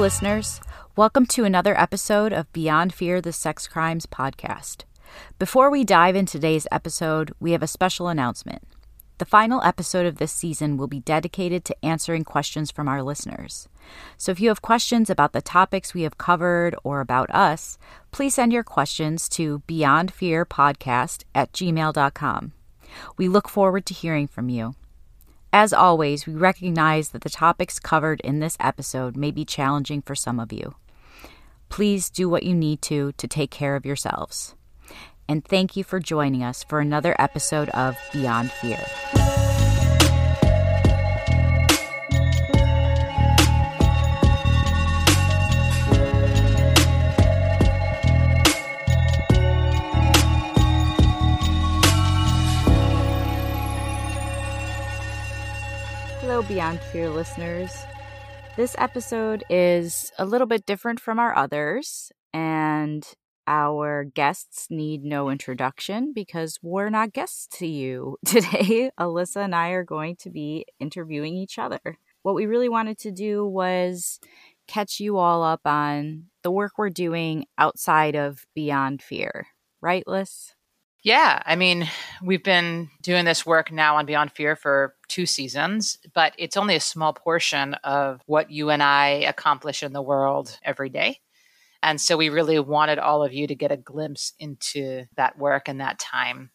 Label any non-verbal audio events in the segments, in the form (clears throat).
Listeners. Welcome to another episode of Beyond Fear the Sex Crimes podcast. Before we dive into today's episode, we have a special announcement. The final episode of this season will be dedicated to answering questions from our listeners. So if you have questions about the topics we have covered or about us, please send your questions to beyondfearpodcast at gmail.com. We look forward to hearing from you. As always, we recognize that the topics covered in this episode may be challenging for some of you. Please do what you need to to take care of yourselves. And thank you for joining us for another episode of Beyond Fear. Beyond Fear listeners. This episode is a little bit different from our others, and our guests need no introduction because we're not guests to you. (laughs) Today, Alissa and I are going to be interviewing each other. What we really wanted to do was catch you all up on the work we're doing outside of Beyond Fear. Right, Liz? Yeah, I mean, we've been doing this work now on Beyond Fear for two seasons, but it's only a small portion of what you and I accomplish in the world every day. And so we really wanted all of you to get a glimpse into that work and that time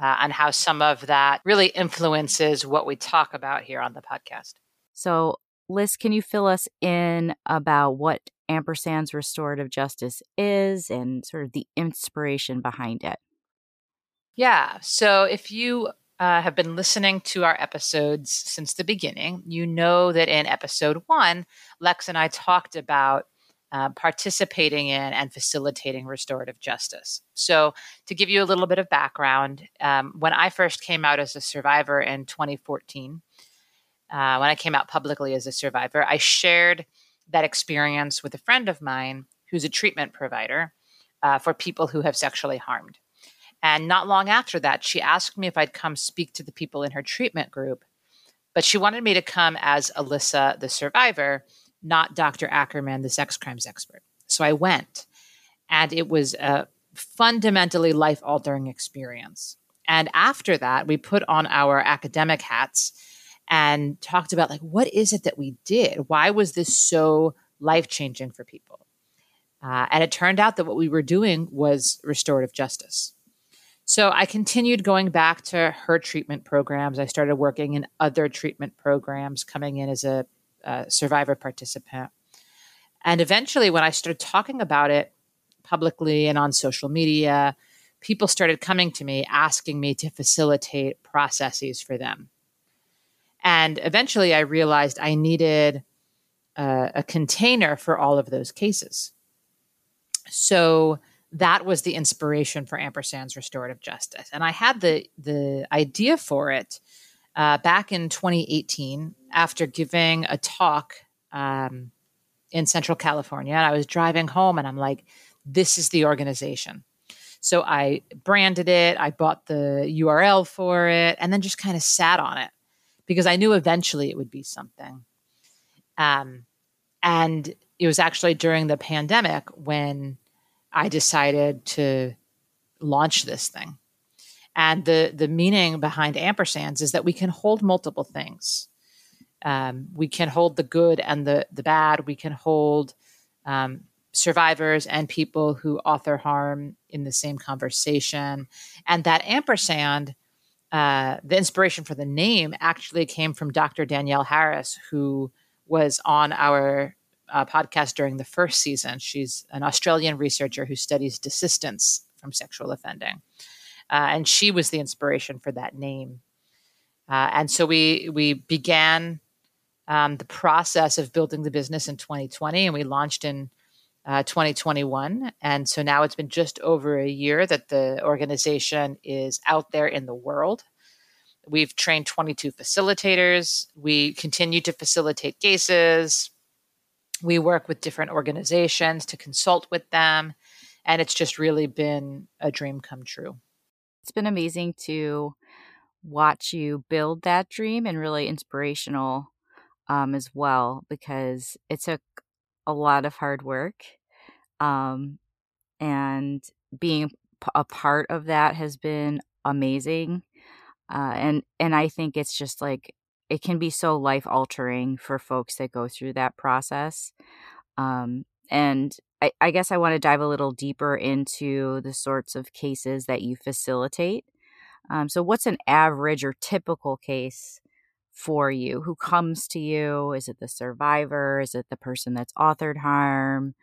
uh, and how some of that really influences what we talk about here on the podcast. So, Liz, can you fill us in about what Ampersand's restorative justice is and sort of the inspiration behind it? Yeah. So if you uh, have been listening to our episodes since the beginning, you know that in episode one, Lex and I talked about uh, participating in and facilitating restorative justice. So, to give you a little bit of background, um, when I first came out as a survivor in 2014, uh, when I came out publicly as a survivor, I shared that experience with a friend of mine who's a treatment provider uh, for people who have sexually harmed. And not long after that, she asked me if I'd come speak to the people in her treatment group. But she wanted me to come as Alissa, the survivor, not Dr. Ackerman, the sex crimes expert. So I went, and it was a fundamentally life altering experience. And after that, we put on our academic hats and talked about like what is it that we did why was this so life changing for people uh, and it turned out that what we were doing was restorative justice so I continued going back to her treatment programs. I started working in other treatment programs, coming in as a, a survivor participant. And eventually, when I started talking about it publicly and on social media, people started coming to me asking me to facilitate processes for them. And eventually, I realized I needed a, a container for all of those cases. So that was the inspiration for ampersand's restorative justice. And i had the the idea for it uh, back in 2018 after giving a talk um, in central california. And i was driving home and i'm like this is the organization. So i branded it i bought the url for it and then just kind of sat on it because i knew eventually it would be something. Um, and it was actually during the pandemic when I decided to launch this thing. And the the meaning behind ampersands is that we can hold multiple things. Um, we can hold the good and the the bad. We can hold um, survivors and people who author harm in the same conversation. And that ampersand, uh, the inspiration for the name actually came from Dr. Danielle Harris, who was on our uh, podcast during the first season. She's an Australian researcher who studies desistance from sexual offending. Uh, and she was the inspiration for that name. Uh, and so we we began um, the process of building the business in 2020, and we launched in uh, 2021. And so now it's been just over a year that the organization is out there in the world. We've trained 22 facilitators. We continue to facilitate cases. We work with different organizations to consult with them. And it's just really been a dream come true. It's been amazing to watch you build that dream and really inspirational um, as well because it took a lot of hard work. Um, and being a part of that has been amazing. Uh, and and I think it's just like it can be so life altering for folks that go through that process. Um, and I, I guess I want to dive a little deeper into the sorts of cases that you facilitate. Um, so, what's an average or typical case for you? Who comes to you? Is it the survivor? Is it the person that's authored harm?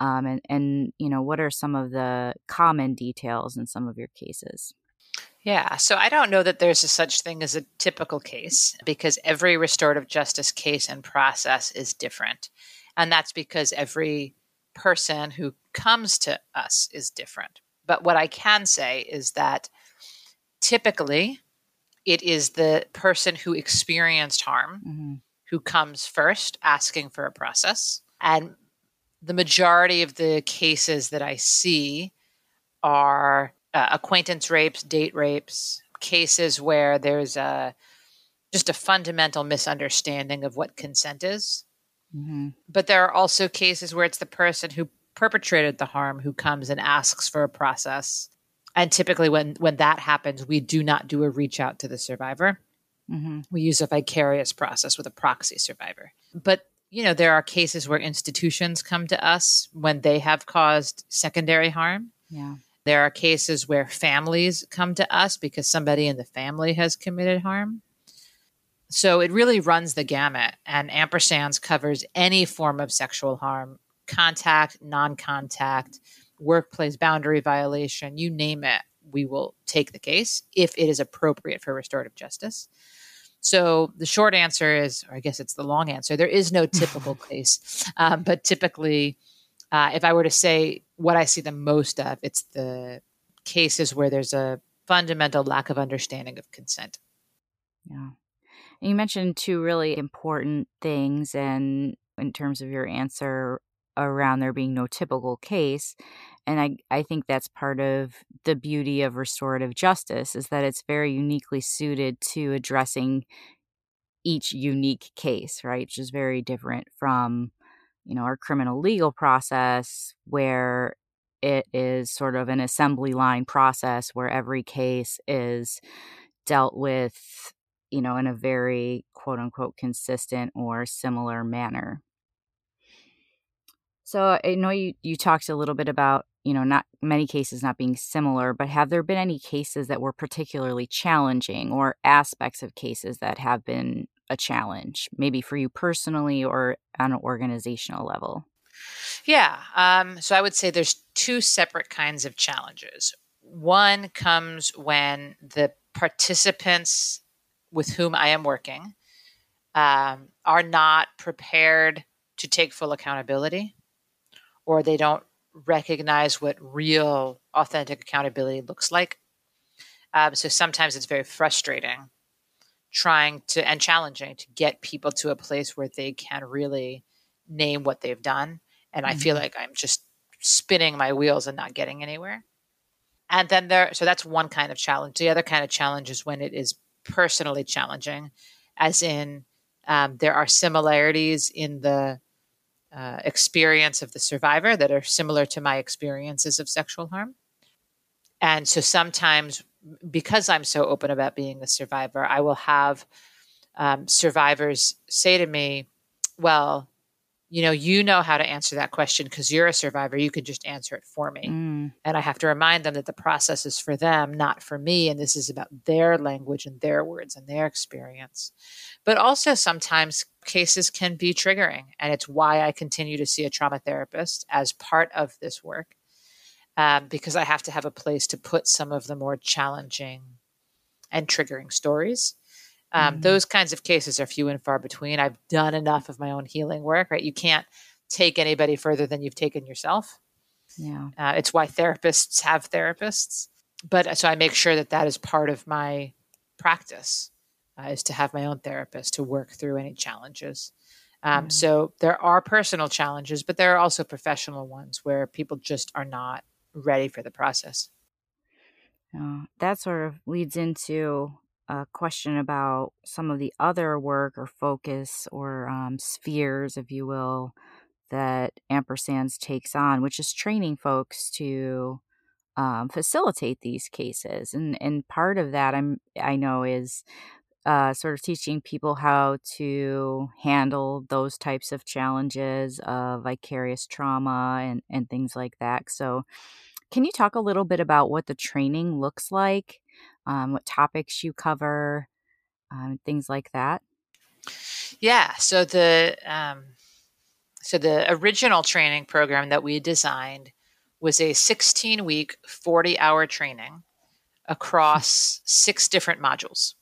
Um, and and you know, what are some of the common details in some of your cases? Yeah, so I don't know that there's a such thing as a typical case because every restorative justice case and process is different. And that's because every person who comes to us is different. But what I can say is that typically it is the person who experienced harm mm-hmm. who comes first asking for a process. And the majority of the cases that I see are uh, acquaintance rapes, date rapes, cases where there's a just a fundamental misunderstanding of what consent is. Mm-hmm. But there are also cases where it's the person who perpetrated the harm who comes and asks for a process. And typically, when when that happens, we do not do a reach out to the survivor. Mm-hmm. We use a vicarious process with a proxy survivor. But you know, there are cases where institutions come to us when they have caused secondary harm. Yeah. There are cases where families come to us because somebody in the family has committed harm. So it really runs the gamut, and ampersands covers any form of sexual harm contact, non contact, workplace boundary violation, you name it, we will take the case if it is appropriate for restorative justice. So the short answer is, or I guess it's the long answer, there is no typical (laughs) case. Um, but typically, uh, if I were to say what I see the most of, it's the cases where there's a fundamental lack of understanding of consent. Yeah. And you mentioned two really important things, and in terms of your answer around there being no typical case. And I, I think that's part of the beauty of restorative justice is that it's very uniquely suited to addressing each unique case, right? Which is very different from you know, our criminal legal process where it is sort of an assembly line process where every case is dealt with, you know, in a very quote unquote consistent or similar manner. So I know you, you talked a little bit about, you know, not many cases not being similar, but have there been any cases that were particularly challenging or aspects of cases that have been a challenge, maybe for you personally or on an organizational level? Yeah. Um, so I would say there's two separate kinds of challenges. One comes when the participants with whom I am working um, are not prepared to take full accountability or they don't recognize what real authentic accountability looks like. Um, so sometimes it's very frustrating trying to and challenging to get people to a place where they can really name what they've done and mm-hmm. i feel mm-hmm. like i'm just spinning my wheels and not getting anywhere and then there so that's one kind of challenge the other kind of challenge is when it is personally challenging as in um, there are similarities in the uh, experience of the survivor that are similar to my experiences of sexual harm and so sometimes because I'm so open about being a survivor, I will have um, survivors say to me, Well, you know, you know how to answer that question because you're a survivor. You can just answer it for me. Mm. And I have to remind them that the process is for them, not for me. And this is about their language and their words and their experience. But also sometimes cases can be triggering. And it's why I continue to see a trauma therapist as part of this work, um, because I have to have a place to put some of the more challenging and triggering stories. Um, mm-hmm. Those kinds of cases are few and far between. I've done enough of my own healing work, right? You can't take anybody further than you've taken yourself. Yeah. Uh, it's why therapists have therapists. But uh, so I make sure that that is part of my practice uh, is to have my own therapist to work through any challenges. Um, mm So there are personal challenges, but there are also professional ones where people just are not ready for the process. Uh, that sort of leads into a question about some of the other work or focus or um, spheres, if you will, that ampersands takes on, which is training folks to um, facilitate these cases. And and part of that I'm I know is uh, sort of teaching people how to handle those types of challenges of vicarious trauma and, and things like that. So, can you talk a little bit about what the training looks like, um, what topics you cover, um, things like that? Yeah. So the um, so the original training program that we designed was a 16 week, 40 hour training across six different modules.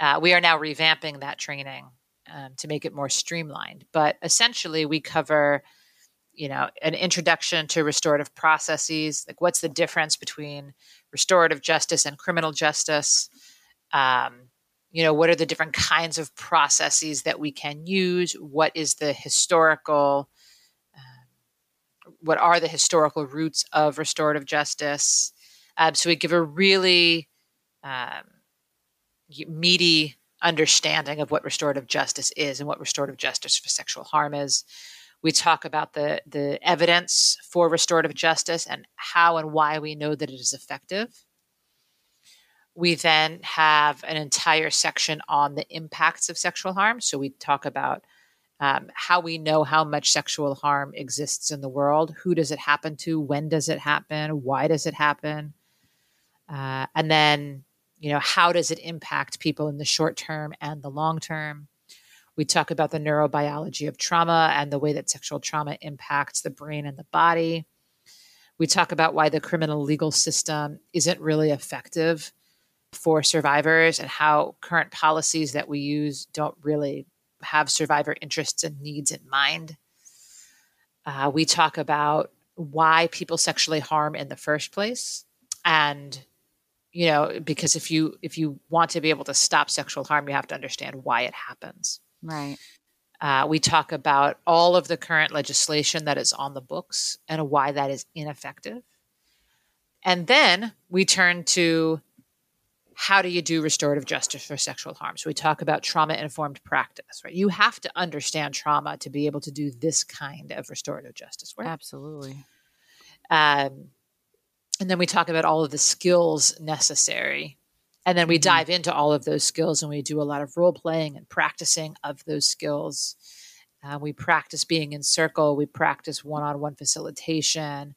Uh, we are now revamping that training um, to make it more streamlined. But essentially, we cover, you know, an introduction to restorative processes. Like, what's the difference between restorative justice and criminal justice? Um, you know, what are the different kinds of processes that we can use? What is the historical what are the historical roots of restorative justice. Um, so we give a really um, meaty understanding of what restorative justice is and what restorative justice for sexual harm is. We talk about the the evidence for restorative justice and how and why we know that it is effective. We then have an entire section on the impacts of sexual harm. So we talk about um, how we know how much sexual harm exists in the world. Who does it happen to? When does it happen? Why does it happen? Uh, and then, you know, how does it impact people in the short term and the long term? We talk about the neurobiology of trauma and the way that sexual trauma impacts the brain and the body. We talk about why the criminal legal system isn't really effective for survivors and how current policies that we use don't really have survivor interests and needs in mind. Uh, we talk about why people sexually harm in the first place, and you know, because if you if you want to be able to stop sexual harm, you have to understand why it happens. Right. Uh, we talk about all of the current legislation that is on the books and why that is ineffective. And then we turn to how do you do restorative justice for sexual harm? So we talk about trauma informed practice, right? You have to understand trauma to be able to do this kind of restorative justice work. Absolutely. Um, and then we talk about all of the skills necessary. And then we mm-hmm. dive into all of those skills and we do a lot of role playing and practicing of those skills. Uh, we practice being in circle, we practice one on one facilitation.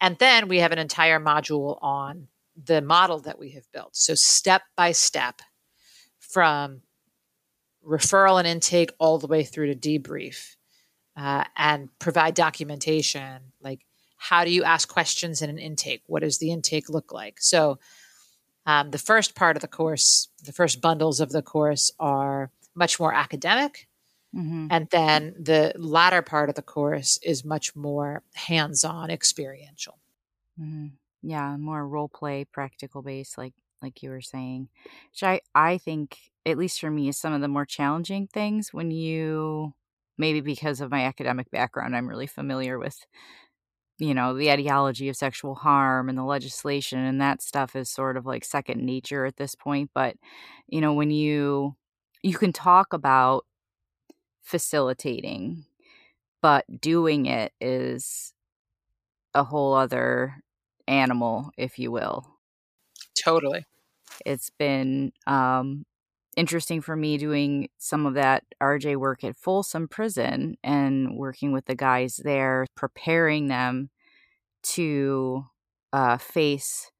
And then we have an entire module on the model that we have built. So, step by step from referral and intake all the way through to debrief uh, and provide documentation. Like, how do you ask questions in an intake? What does the intake look like? So, um, the first part of the course, the first bundles of the course are much more academic. Mm-hmm. And then the latter part of the course is much more hands on experiential. Mm-hmm yeah more role play practical based like like you were saying which i i think at least for me is some of the more challenging things when you maybe because of my academic background i'm really familiar with you know the ideology of sexual harm and the legislation and that stuff is sort of like second nature at this point but you know when you you can talk about facilitating but doing it is a whole other animal, if you will. Totally. It's been um, interesting for me doing some of that RJ work at Folsom Prison and working with the guys there, preparing them to uh, face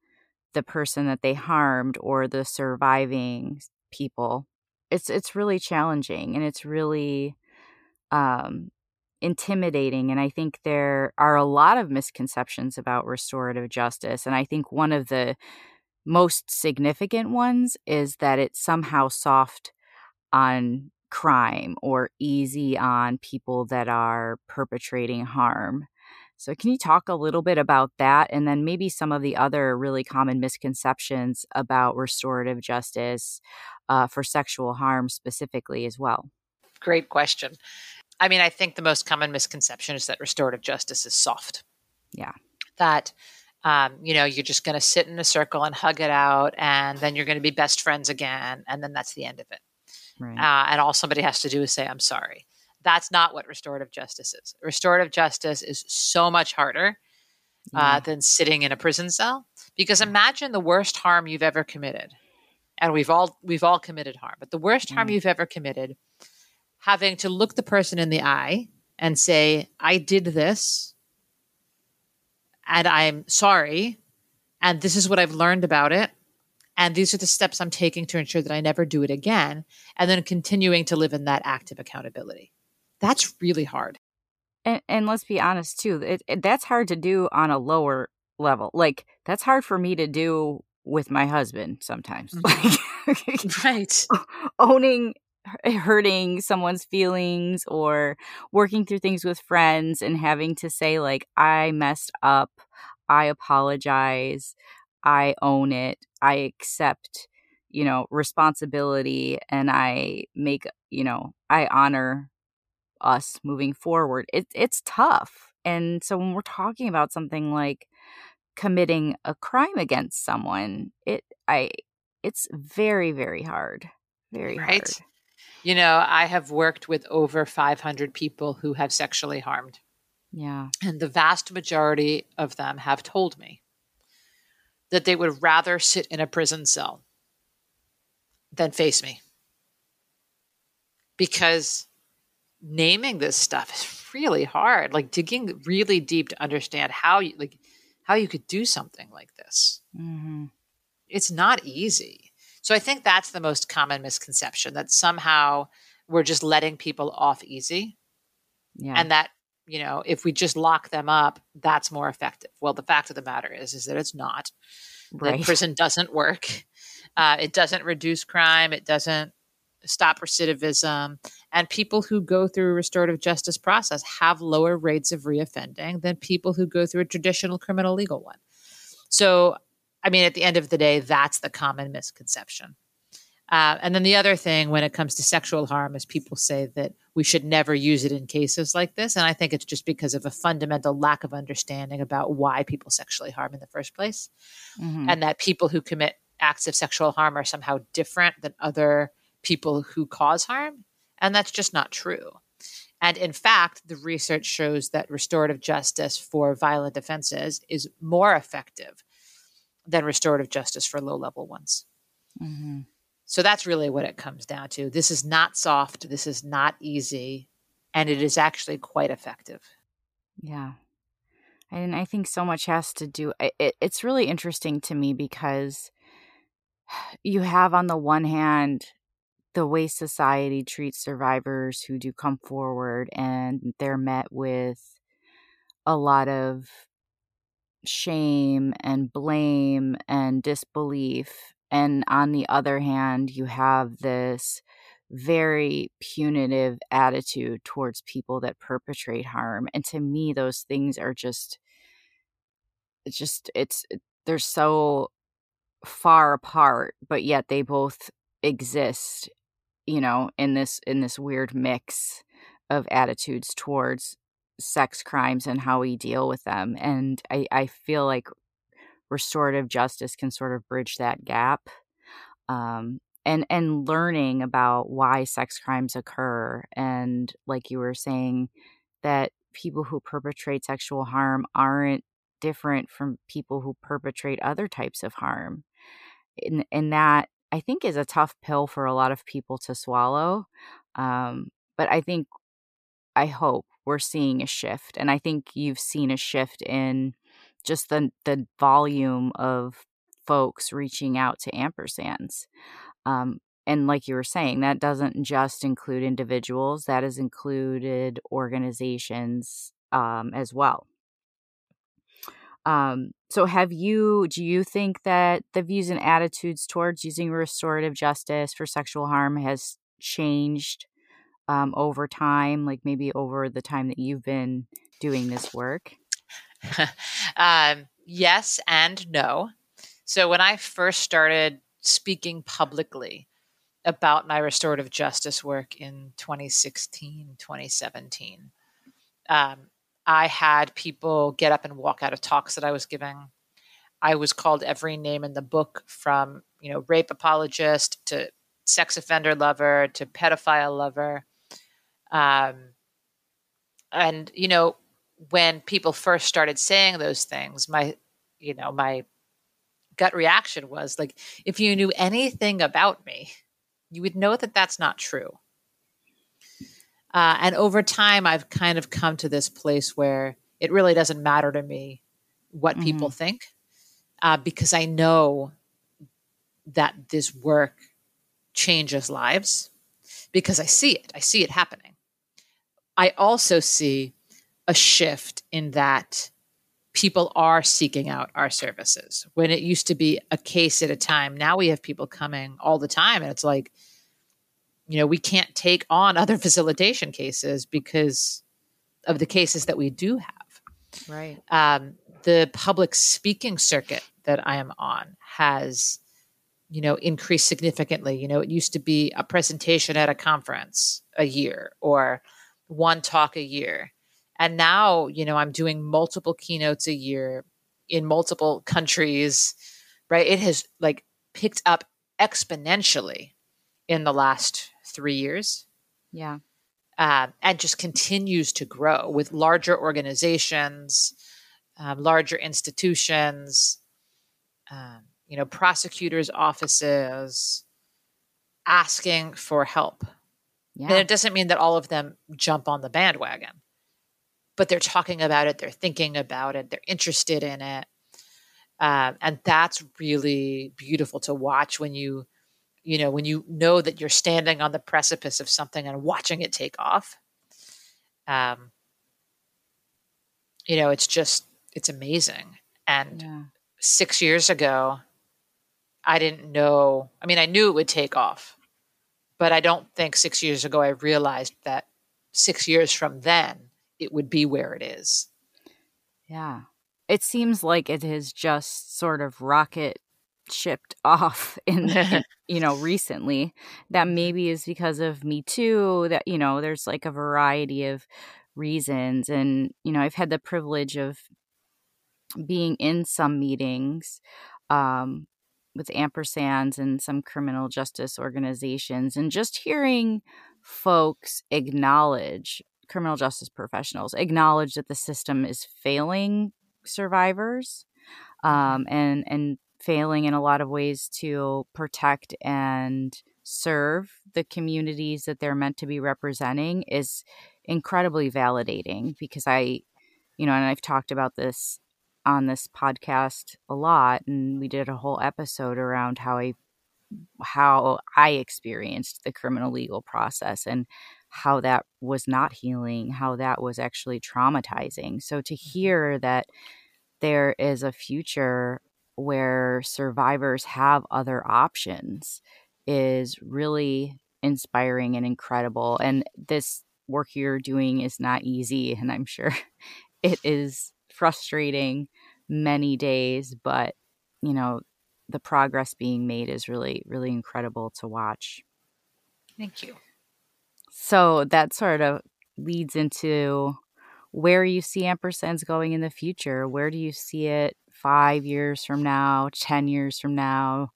the person that they harmed or the surviving people. It's it's really challenging and it's really um intimidating and i think there are a lot of misconceptions about restorative justice and i think one of the most significant ones is that it's somehow soft on crime or easy on people that are perpetrating harm so, can you talk a little bit about that and then maybe some of the other really common misconceptions about restorative justice uh, for sexual harm specifically as well? Great question. I mean, I think the most common misconception is that restorative justice is soft. Yeah. That, um, you know, you're just going to sit in a circle and hug it out, and then you're going to be best friends again, and then that's the end of it. Right. Uh, and all somebody has to do is say, I'm sorry. That's not what restorative justice is. Restorative justice is so much harder uh, than sitting in a prison cell. Because imagine the worst harm you've ever committed, and we've all we've all committed harm, but the worst harm mm. you've ever committed, having to look the person in the eye and say, "I did this, and I'm sorry, and this is what I've learned about it." And these are the steps I'm taking to ensure that I never do it again. And then continuing to live in that active accountability. That's really hard. And, and let's be honest too, it, it, that's hard to do on a lower level. Like that's hard for me to do with my husband sometimes. Mm-hmm. (laughs) right. (laughs) Owning hurting someone's feelings or working through things with friends and having to say like I messed up, I apologize, I own it, I accept, you know, responsibility and I make, you know, I honor us moving forward. It, it's tough. And so when we're talking about something like committing a crime against someone, it I it's very very hard. Very right. hard. You know, I have worked with over 500 people who have sexually harmed. Yeah. And the vast majority of them have told me that they would rather sit in a prison cell than face me. Because naming this stuff is really hard like digging really deep to understand how you like how you could do something like this mm-hmm. it's not easy so i think that's the most common misconception that somehow we're just letting people off easy yeah. and that you know if we just lock them up that's more effective well the fact of the matter is is that it's not right. that prison doesn't work uh, it doesn't reduce crime it doesn't stop recidivism. And people who go through a restorative justice process have lower rates of reoffending than people who go through a traditional criminal legal one. So, I mean, at the end of the day, that's the common misconception. Uh, and then the other thing when it comes to sexual harm is people say that we should never use it in cases like this. And I think it's just because of a fundamental lack of understanding about why people sexually harm in the first place. Mm-hmm. And that people who commit acts of sexual harm are somehow different than other people who cause harm. And that's just not true. And in fact, the research shows that restorative justice for violent offenses is more effective than restorative justice for low level ones. Mm-hmm. So that's really what it comes down to. This is not soft, this is not easy, and it is actually quite effective. Yeah. And I think so much has to do it, it's really interesting to me because (sighs) you have on the one hand the way society treats survivors who do come forward and they're met with a lot of shame and blame and disbelief. And on the other hand, you have this very punitive attitude towards people that perpetrate harm. And to me, those things are just, it's just, it's, they're so far apart, but yet they both exist you know in this in this weird mix of attitudes towards sex crimes and how we deal with them and i i feel like restorative justice can sort of bridge that gap um and and learning about why sex crimes occur and like you were saying that people who perpetrate sexual harm aren't different from people who perpetrate other types of harm and and that I think is a tough pill for a lot of people to swallow. Um, but I think, I hope we're seeing a shift. And I think you've seen a shift in just the, the volume of folks reaching out to ampersands. Um, and like you were saying, that doesn't just include individuals, that has included organizations um, as well. Um, so, have you, do you think that the views and attitudes towards using restorative justice for sexual harm has changed um, over time, like maybe over the time that you've been doing this work? (laughs) um, yes and no. So, when I first started speaking publicly about my restorative justice work in 2016, 2017, um, I had people get up and walk out of talks that I was giving. I was called every name in the book from, you know, rape apologist to sex offender lover to pedophile lover. Um, and, you know, when people first started saying those things, my, you know, my gut reaction was like, if you knew anything about me, you would know that that's not true. Uh, and over time, I've kind of come to this place where it really doesn't matter to me what mm-hmm. people think uh, because I know that this work changes lives because I see it. I see it happening. I also see a shift in that people are seeking out our services. When it used to be a case at a time, now we have people coming all the time. And it's like, you know, we can't take on other (laughs) facilitation cases because of the cases that we do have. Right. Um, the public speaking circuit that I am on has, you know, increased significantly. You know, it used to be a presentation at a conference a year or one talk a year. And now, you know, I'm doing multiple keynotes a year in multiple countries, right? It has like picked up exponentially in the last three years. Yeah. Uh, and just continues to grow with larger organizations, um, larger institutions, um, you know, prosecutors' offices asking for help. Yeah. And it doesn't mean that all of them jump on the bandwagon, but they're talking about it, they're thinking about it, they're interested in it. Um, and that's really beautiful to watch when you you know when you know that you're standing on the precipice of something and watching it take off um you know it's just it's amazing and yeah. 6 years ago i didn't know i mean i knew it would take off but i don't think 6 years ago i realized that 6 years from then it would be where it is. Yeah. It seems like it has just sort of rocket shipped (laughs) off in, in, (laughs) you know recently. That maybe is because of me too that you know there's like a variety of reasons. And you know i've had the privilege of being in some meetings um, with ampersands and some criminal justice organizations and just hearing folks acknowledge criminal justice professionals acknowledge that the system is failing survivors mm-hmm. um, and and failing in a lot of ways to protect and serve the communities that they're meant to be representing is incredibly validating because I, you know, and I've talked about this on this podcast a lot and we did a whole episode around how I how I experienced the criminal legal process and how that was not healing, how that was actually traumatizing. So to mm-hmm. hear that there is a future where survivors have other options is really inspiring and incredible. And this work you're doing is not easy. And I'm sure (laughs) it is frustrating many days, but you know, the progress being made is really, really incredible to watch. Thank you. So that sort of leads into where you see ampersands going in the future. Where do you see it five years from now, 10 years from now,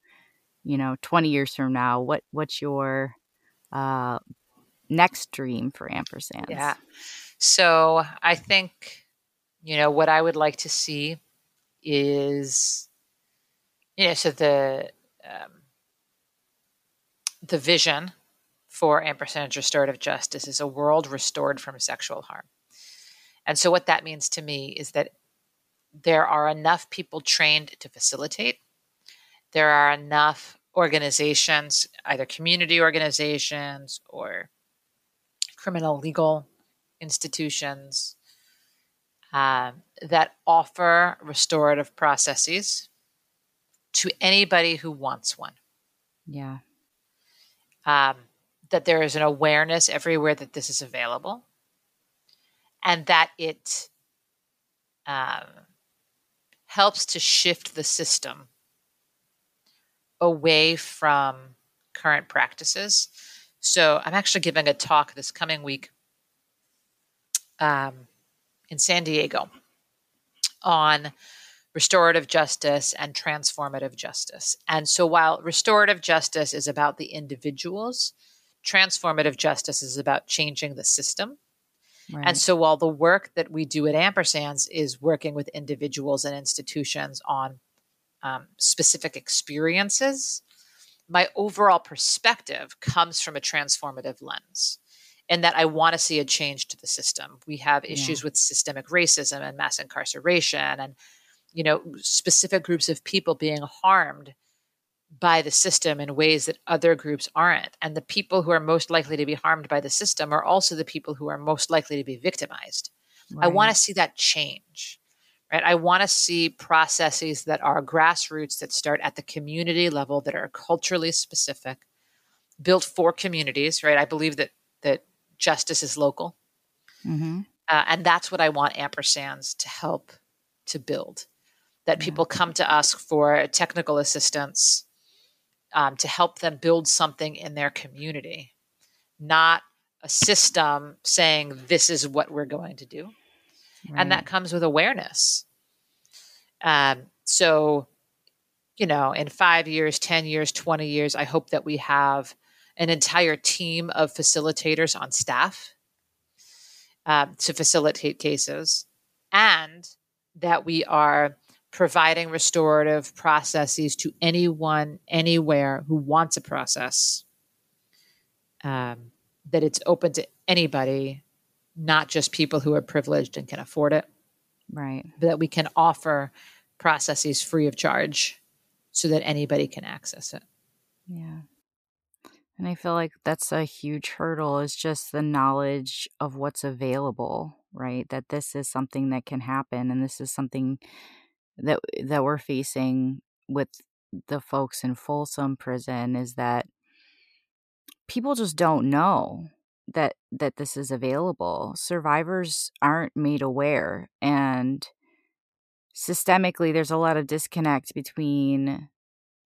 you know, 20 years from now? What, what's your uh, next dream for ampersands? Yeah. So I think, you know, what I would like to see is, you know, so the, um, the vision for ampersand restorative justice is a world restored from sexual harm. And so, what that means to me is that there are enough people trained to facilitate. There are enough organizations, either community organizations or criminal legal institutions um, that offer restorative processes to anybody who wants one. Yeah. Um, that there is an awareness everywhere that this is available and that it um, helps to shift the system away from current practices. So I'm actually giving a talk this coming week um, in San Diego on restorative justice and transformative justice. And so while restorative justice is about the individuals, transformative justice is about changing the system. Right. And so while the work that we do at Ampersands is working with individuals and institutions on um, specific experiences, my overall perspective comes from a transformative lens and that I want to see a change to the system. We have issues yeah. with systemic racism and mass incarceration and you know specific groups of people being harmed by the system in ways that other groups aren't. And the people who are most likely to be harmed by the system are also the people who are most likely to be victimized. Right. I want to see that change. Right? I want to see processes that are grassroots that start at the community level that are culturally specific, built for communities, right? I believe that that justice is local. Mm-hmm. Uh, and that's what I want ampersands to help to build. That yeah. people come to us for technical assistance um, to help them build something in their community, not a system saying this is what we're going to do. Right. And that comes with awareness. Um, so, you know, in five years, 10 years, 20 years, I hope that we have an entire team of facilitators on staff um, to facilitate cases and that we are providing restorative processes to anyone, anywhere who wants a process. Um, that it's open to anybody, not just people who are privileged and can afford it. Right. But that we can offer processes free of charge so that anybody can access it. Yeah. And I feel like that's a huge hurdle is just the knowledge of what's available, right? That this is something that can happen and this is something that that we're facing with the folks in Folsom prison is that people just don't know that that this is available. Survivors aren't made aware and systemically there's a lot of disconnect between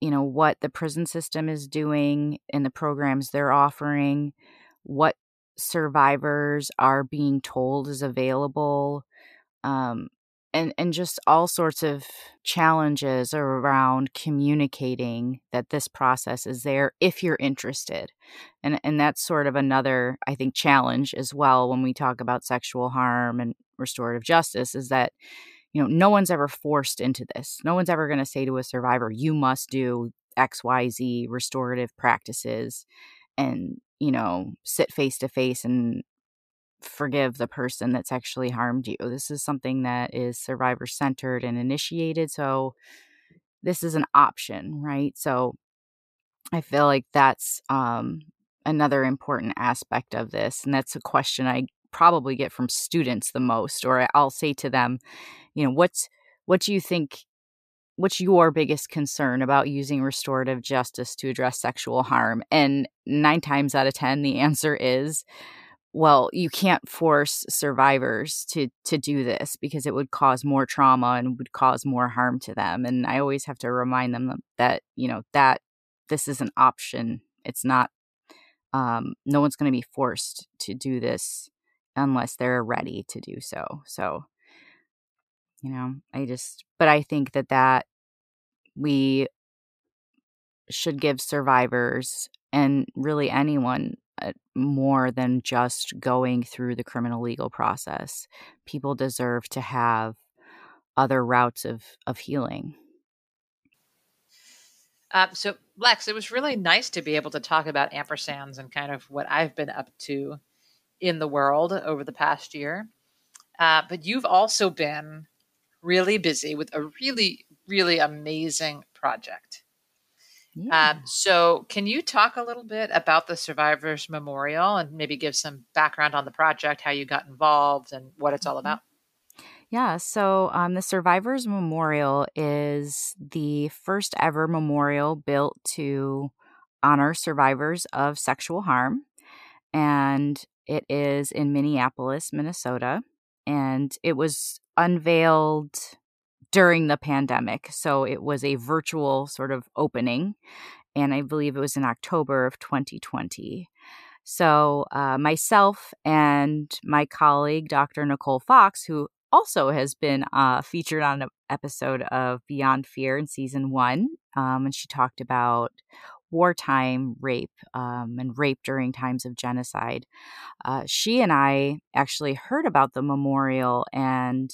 you know what the prison system is doing and the programs they're offering, what survivors are being told is available um, and and just all sorts of challenges around communicating that this process is there if you're interested and and that's sort of another i think challenge as well when we talk about sexual harm and restorative justice is that you know no one's ever forced into this no one's ever going to say to a survivor you must do xyz restorative practices and you know sit face to face and forgive the person that's actually harmed you. This is something that is survivor centered and initiated. So this is an option, right? So I feel like that's um, another important aspect of this. And that's a question I probably get from students the most, or I'll say to them, you know, what's, what do you think what's your biggest concern about using restorative justice to address sexual harm? And nine times out of 10, the (laughs) answer is well you can't force survivors to to do this because it would cause more trauma and would cause more harm to them and i always have to remind them that you know that this is an option it's not um no one's going to be forced to do this unless they're ready to do so so you know i just but i think that that we should give survivors and really anyone uh, more than just going through the criminal legal process. People deserve to have other routes of, of healing. Uh, so, Lex, it was really nice to be able to talk about ampersands and kind of what I've been up to in the world over the past year. Uh, but you've also been really busy with a really, really amazing project. Yeah. Um, so, can you talk a little bit about the Survivors Memorial and maybe give some background on the project, how you got involved, and what it's all mm-hmm. about? Yeah, so um, the Survivors Memorial is the first ever memorial built to honor survivors of sexual harm. And it is in Minneapolis, Minnesota. And it was unveiled during the pandemic. So it was a virtual sort of opening. And I believe it was in October of 2020. So, uh, myself and my colleague, Dr. Nicole Fox, who also has been uh, featured on an episode of Beyond Fear in season one. Um, and she talked about wartime rape um, and rape during times of genocide. Uh, she and I actually heard about the memorial, and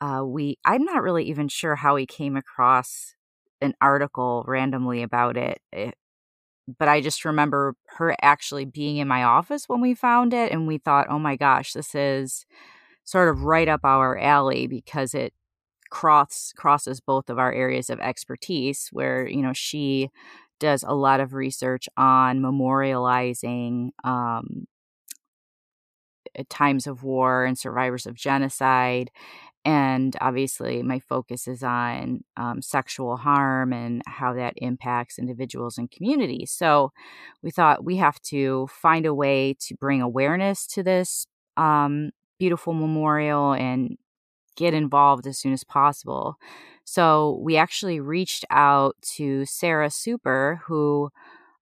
uh, we I'm not really even sure how we came across an article randomly about it. it. Eh, but I just remember her actually being in my office when we found it, and we thought, oh my gosh, this is sort of right up our alley because it cross crosses both of our areas of expertise where you know she does a lot of research on memorializing um, times of war and survivors of genocide and obviously my focus is on um, sexual harm and how that impacts individuals and communities. So we thought we have to find a way to bring awareness to this um, beautiful memorial and get involved as soon as possible. So we actually reached out to Sarah Super, who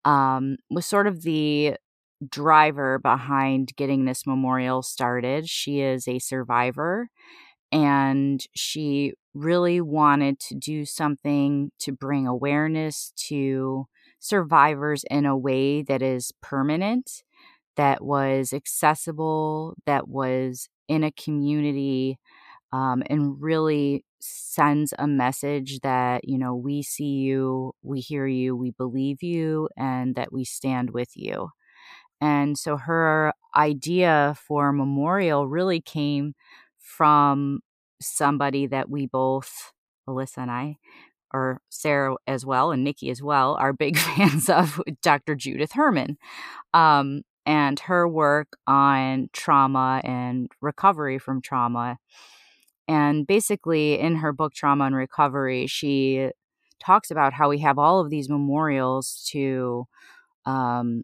um, was sort of the driver behind getting this memorial started. She is a survivor and she really wanted to do something to bring awareness to survivors in a way that is permanent that was accessible, that was in a community, um, and really sends a message that, you know, we see you, we hear you, we believe you, and that we stand with you. And so her idea for memorial really came from somebody that we both, Alissa and I, or Sarah as well, and Nikki as well, are big (laughs) fans of Dr. Judith Herman. Um, and her work on trauma and recovery from trauma. And basically, in her book, Trauma and Recovery, she talks about how we have all of these memorials to, um,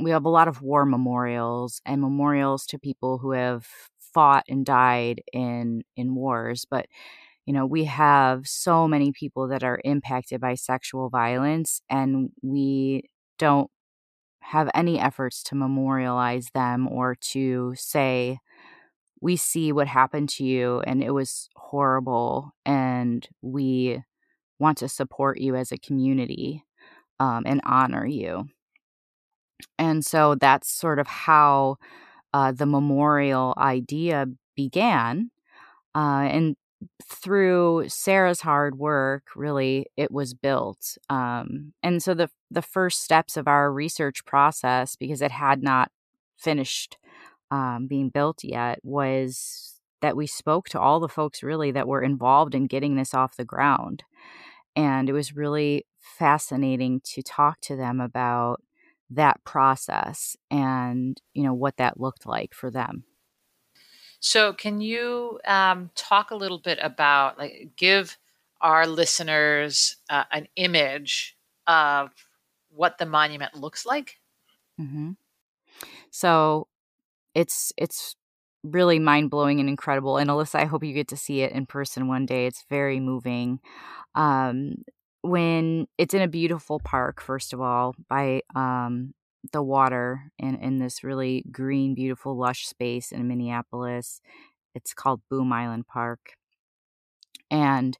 we have a lot of war memorials and memorials to people who have fought and died in in wars but you know we have so many people that are impacted by sexual violence and we don't have any efforts to memorialize them or to say, we see what happened to you and it was horrible and we want to support you as a community um, and honor you. And so that's sort of how uh, the memorial idea began. Uh, and through Sarah's hard work, really, it was built. Um, and so the the first steps of our research process, because it had not finished um, being built yet, was that we spoke to all the folks really that were involved in getting this off the ground, and it was really fascinating to talk to them about that process and you know what that looked like for them. So, can you um, talk a little bit about, like, give our listeners uh, an image of what the monument looks like? Mm-hmm. So, it's it's really mind blowing and incredible. And Alissa, I hope you get to see it in person one day. It's very moving. Um, when it's in a beautiful park, first of all, by um, the water in, in this really green, beautiful, lush space in Minneapolis. It's called Boom Island Park. And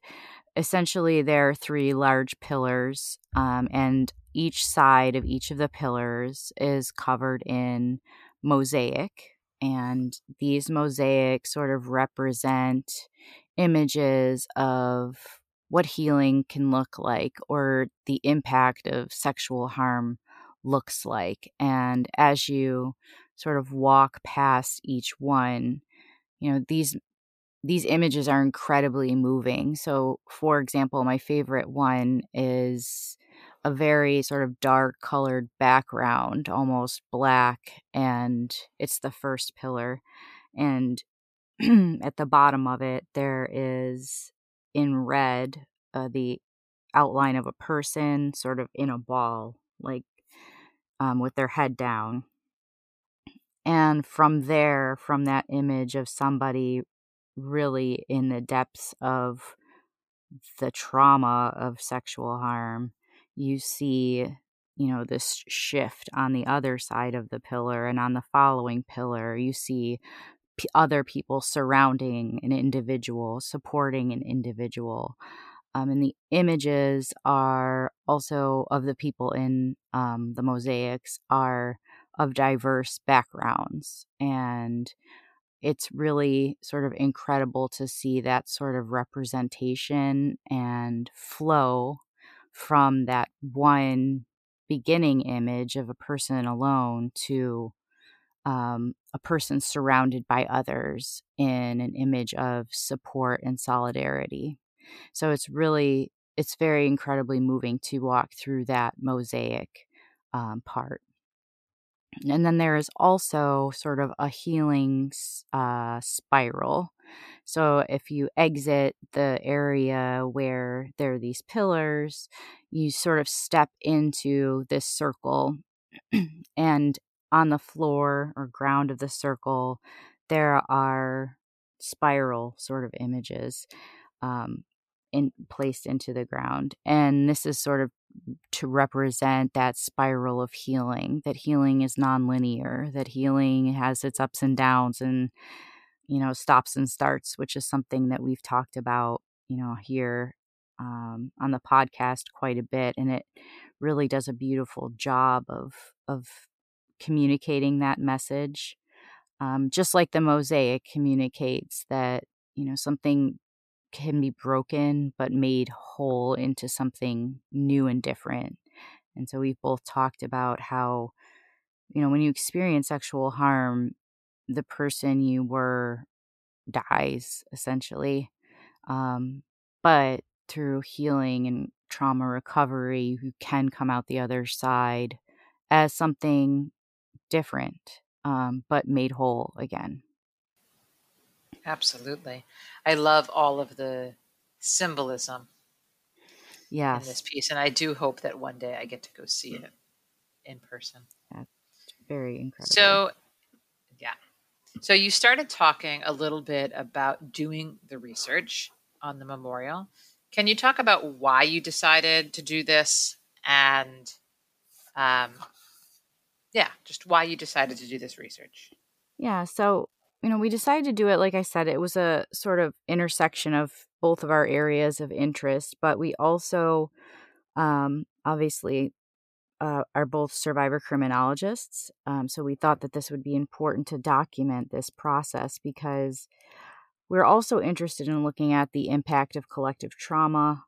essentially, there are three large pillars, um, and each side of each of the pillars is covered in mosaic. And these mosaics sort of represent images of what healing can look like or the impact of sexual harm looks like. And as you sort of walk past each one, you know, these these images are incredibly moving. So, for example, my favorite one is a very sort of dark colored background, almost black, and it's the first pillar. And (clears throat) at the bottom of it, there is in red uh, the outline of a person sort of in a ball, like um, with their head down. And from there, from that image of somebody really in the depths of the trauma of sexual harm, you see, you know, this shift on the other side of the pillar. And on the following pillar, you see p- other people surrounding an individual, supporting an individual. Um, and the images are also of the people in um, the mosaics are of diverse backgrounds. And it's really sort of incredible to see that sort of representation and flow from that one beginning image of a person alone to um, a person surrounded by others in an image of support and solidarity. So it's really, it's very incredibly moving to walk through that mosaic um, part. And then there is also sort of a healing uh, spiral. So if you exit the area where there are these pillars, you sort of step into this circle. (clears throat) and on the floor or ground of the circle, there are spiral sort of images um, in, placed into the ground. And this is sort of to represent that spiral of healing, that healing is nonlinear, that healing has its ups and downs and, you know, stops and starts, which is something that we've talked about, you know, here um, on the podcast quite a bit. And it really does a beautiful job of, of communicating that message. Um, just like the mosaic communicates that, you know, something can be broken but made whole into something new and different. And so we've both talked about how, you know, when you experience sexual harm, the person you were dies essentially. Um, but through healing and trauma recovery, you can come out the other side as something different, um, but made whole again. Absolutely. I love all of the symbolism yes. in this piece. And I do hope that one day I get to go see it in person. That's very incredible. So, yeah. So you started talking a little bit about doing the research on the memorial. Can you talk about why you decided to do this and, um, yeah, just why you decided to do this research? Yeah. So you know, we decided to do it. Like I said, it was a sort of intersection of both of our areas of interest, but we also, um, obviously, uh, are both survivor criminologists. Um, so we thought that this would be important to document this process because we're also interested in looking at the impact of collective trauma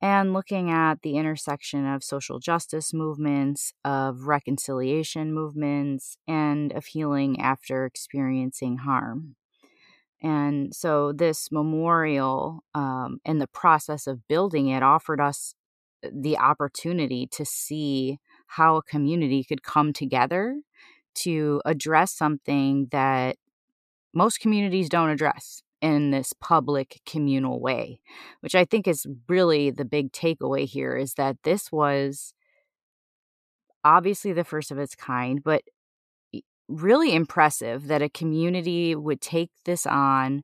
and looking at the intersection of social justice movements, of reconciliation movements, and of healing after experiencing harm. And so, this memorial um, and the process of building it offered us the opportunity to see how a community could come together to address something that most communities don't address in this public communal way which i think is really the big takeaway here is that this was obviously the first of its kind but really impressive that a community would take this on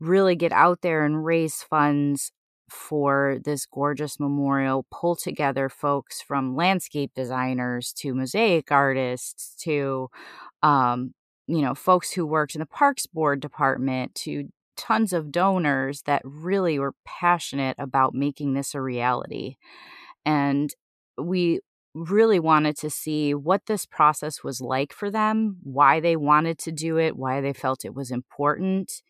really get out there and raise funds for this gorgeous memorial pull together folks from landscape designers to mosaic artists to um, you know, folks who worked in the Parks Board department to tons of donors that really were passionate about making this a reality. And we really wanted to see what this process was like for them, why they wanted to do it, why they felt it was important.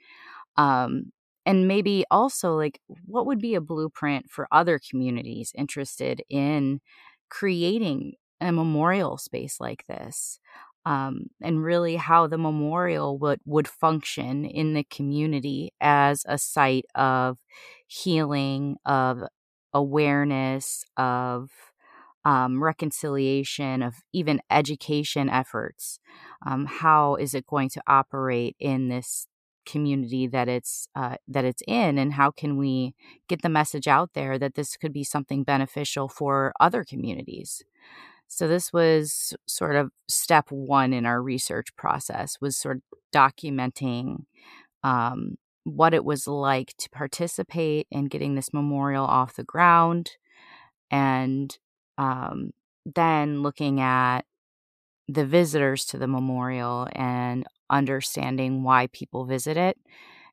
Um, and maybe also like what would be a blueprint for other communities interested in creating a memorial space like this um, and really how the memorial would, would function in the community as a site of healing, of awareness, of um, reconciliation, of even education efforts. Um, how is it going to operate in this community that it's uh, that it's in, and how can we get the message out there that this could be something beneficial for other communities? So this was sort of step one in our research process was sort of documenting um, what it was like to participate in getting this memorial off the ground, and um, then looking at the visitors to the memorial and understanding why people visit it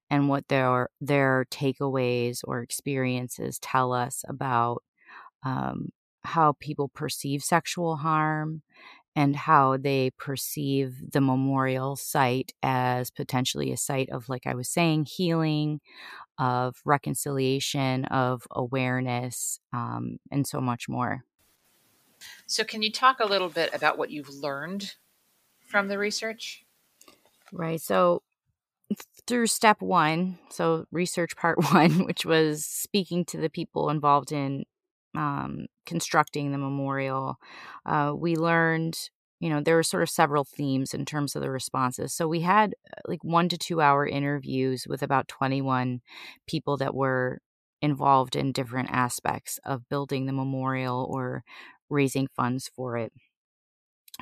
and what their their takeaways or experiences tell us about um, how people perceive sexual harm and how they perceive the memorial site as potentially a site of like i was saying healing of reconciliation of awareness um, and so much more. So can you talk a little bit about what you've learned from the research Right. So through step one, so research part (laughs) one, which was speaking to the people involved in um, constructing the memorial, uh, we learned, you know, there were sort of several themes in terms of the responses. So we had uh, like one to two hour interviews with about 21 people that were involved in different aspects of building the memorial or raising funds for it.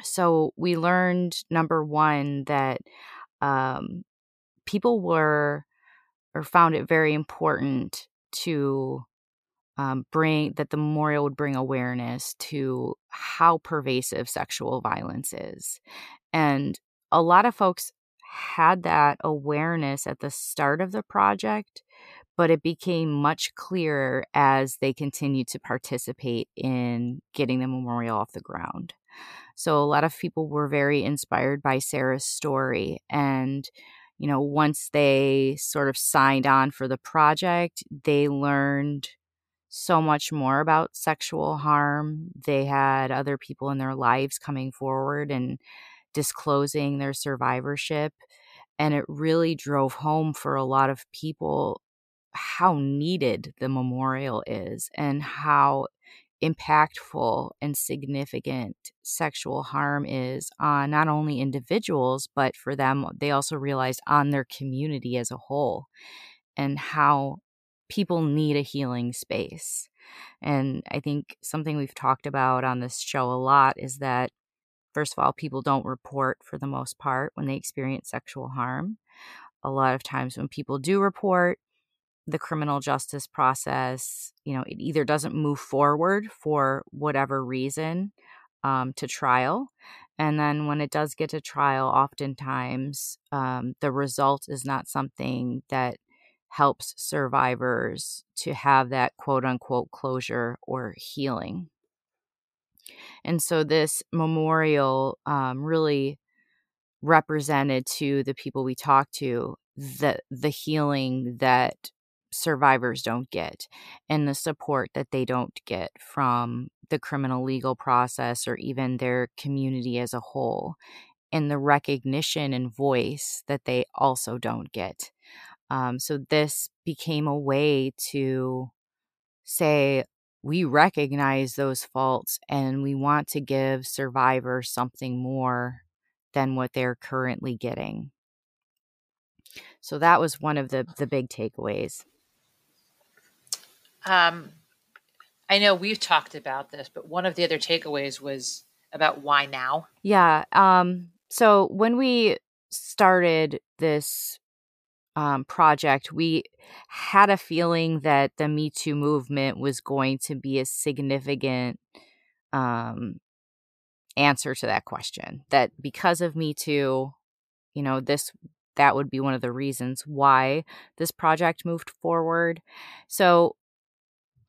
So we learned number one that um, people were or found it very important to um, bring that the memorial would bring awareness to how pervasive sexual violence is. And a lot of folks had that awareness at the start of the project, but it became much clearer as they continued to participate in getting the memorial off the ground. So a lot of people were very inspired by Sarah's story. And, you know, once they sort of signed on for the project, they learned so much more about sexual harm. They had other people in their lives coming forward and disclosing their survivorship. And it really drove home for a lot of people how needed the memorial is and how impactful and significant sexual harm is on not only individuals, but for them, they also realized on their community as a whole and how people need a healing space. And I think something we've talked about on this show a lot is that, first of all, people don't report for the most part when they experience sexual harm. A lot of times when people do report, the criminal justice process, you know, it either doesn't move forward for whatever reason um, to trial. And then when it does get to trial, oftentimes um, the result is not something that helps survivors to have that quote unquote closure or healing. And so this memorial um, really represented to the people we talked to the the healing that survivors don't get and the support that they don't get from the criminal legal process or even their community as a whole and the recognition and voice that they also don't get. Um, so this became a way to say, we recognize those faults and we want to give survivors something more than what they're currently getting. So that was one of the the big takeaways. Um, I know we've talked about this, but one of the other takeaways was about why now. Yeah. Um, so when we started this um, project, we had a feeling that the Me Too movement was going to be a significant um, answer to that question. That because of Me Too, you know, this that would be one of the reasons why this project moved forward. So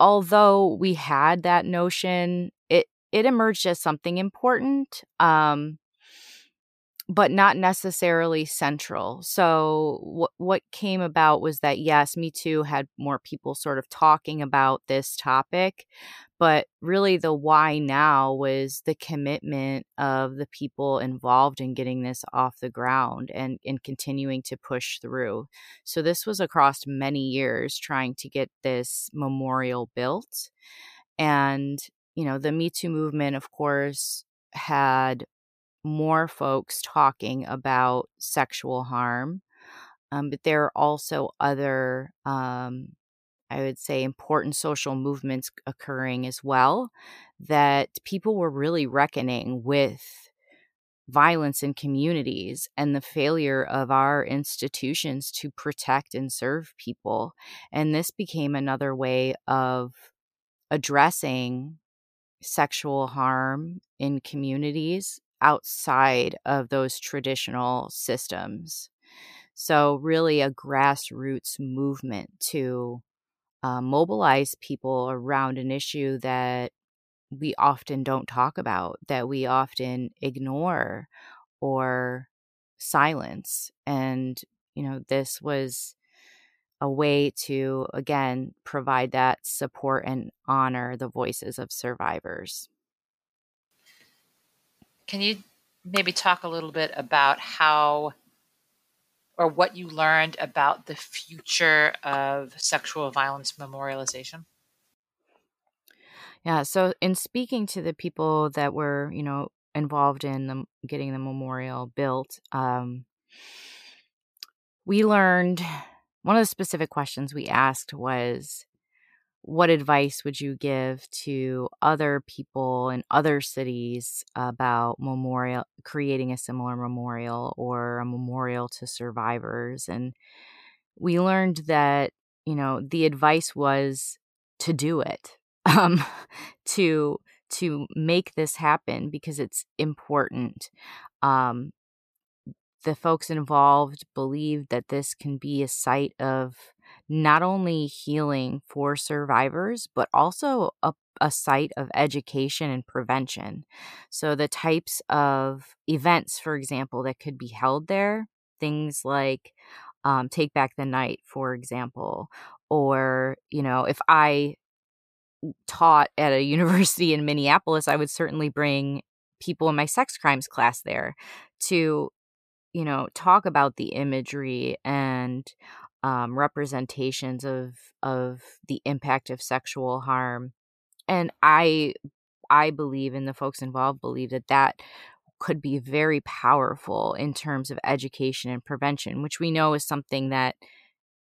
although we had that notion, it it emerged as something important. Um, but not necessarily central. So what what came about was that yes, Me Too had more people sort of talking about this topic, but really the why now was the commitment of the people involved in getting this off the ground and and continuing to push through. So this was across many years trying to get this memorial built and you know, the Me Too movement, of course, had more folks talking about sexual harm. Um, but there are also other, um, I would say, important social movements occurring as well that people were really reckoning with violence in communities and the failure of our institutions to protect and serve people. And this became another way of addressing sexual harm in communities outside of those traditional systems. So, really, a grassroots movement to uh, mobilize people around an issue that we often don't talk about, that we often ignore or silence. And, you know, this was a way to, again, provide that support and honor the voices of survivors. Can you maybe talk a little bit about how or what you learned about the future of sexual violence memorialization? Yeah, so in speaking to the people that were, you know, involved in the, getting the memorial built, um, we learned one of the specific questions we asked was what advice would you give to other people in other cities about memorial creating a similar memorial or a memorial to survivors? And we learned that you know the advice was to do it (laughs) um to to make this happen because it's important. Um the folks involved believe that this can be a site of not only healing for survivors, but also a, a site of education and prevention. So, the types of events, for example, that could be held there, things like um, Take Back the Night, for example, or, you know, if I taught at a (laughs) university in Minneapolis, I would certainly bring people in my sex crimes class there to you know talk about the imagery and um, representations of of the impact of sexual harm. And i i believe and the folks involved believe that that could be very powerful in terms of education and prevention which we know is something that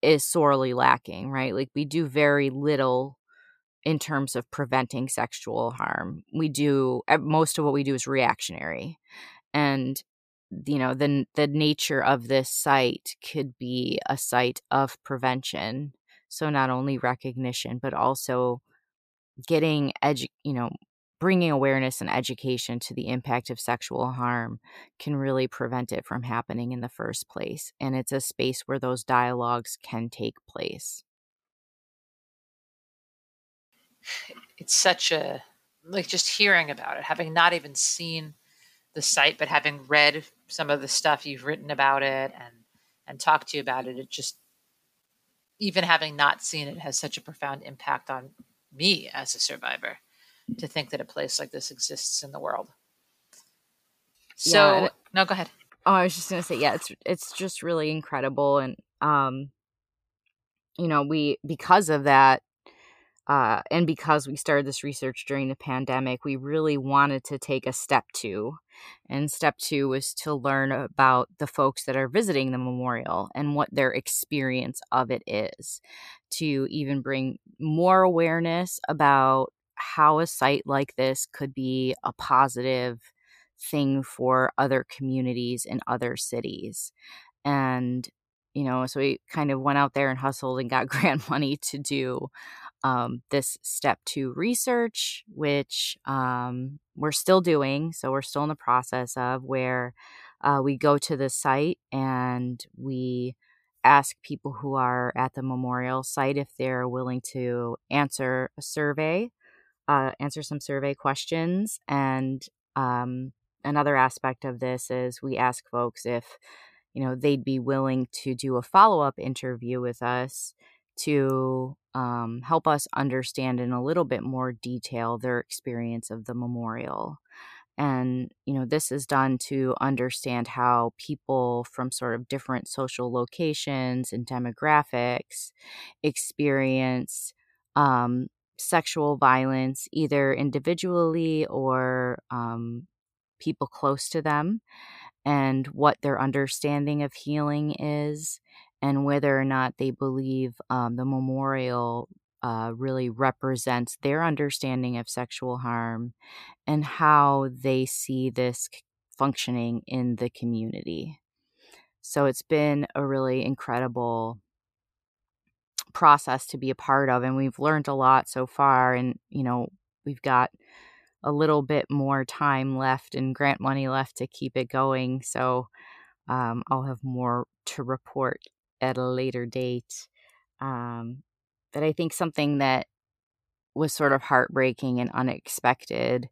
is sorely lacking right? Like we do very little in terms of preventing sexual harm. We do most of what we do is reactionary. And you know the the nature of this site could be a site of prevention. So not only recognition but also getting edu- you know bringing awareness and education to the impact of sexual harm can really prevent it from happening in the first place and it's a space where those dialogues can take place. It's such a like just hearing about it having not even seen the site, but having read some of the stuff you've written about it and and talked to you about it, it just even having not seen it has such a profound impact on me as a survivor to think that a place like this exists in the world. So Yeah, no, go ahead. Oh, I was just gonna say, yeah, it's it's just really incredible, and um, you know, we because of that, uh, and because we started this research during the pandemic, we really wanted to take a step two. And step two was to learn about the folks that are visiting the memorial and what their experience of it is, to even bring more awareness about how a site like this could be a positive thing for other communities in other cities. And, you know, so we kind of went out there and hustled and got (laughs) grant money to do um, this step two research, which um, we're still doing. So we're still in the process of where uh, we go to the site and we ask people who are at the memorial site if they're willing to answer a survey, uh, answer some survey questions. And um, another aspect of this is we ask folks if you know they'd be willing to do a follow-up interview with us to um, help us understand in a little bit more detail their experience of the memorial. And, you know, this is done to understand how people from sort of different social locations and demographics experience um, sexual violence, either individually or um, people close to them, and what their understanding of healing is, and whether or not they believe um, the memorial uh, really represents their understanding of sexual harm and how they see this functioning in the community. So it's been a really incredible process to be a part of and we've learned a lot so far and you know we've got a little bit more time left and grant money left to keep it going so um, i'll have more to report at a later date um, but i think something that was sort of heartbreaking and unexpected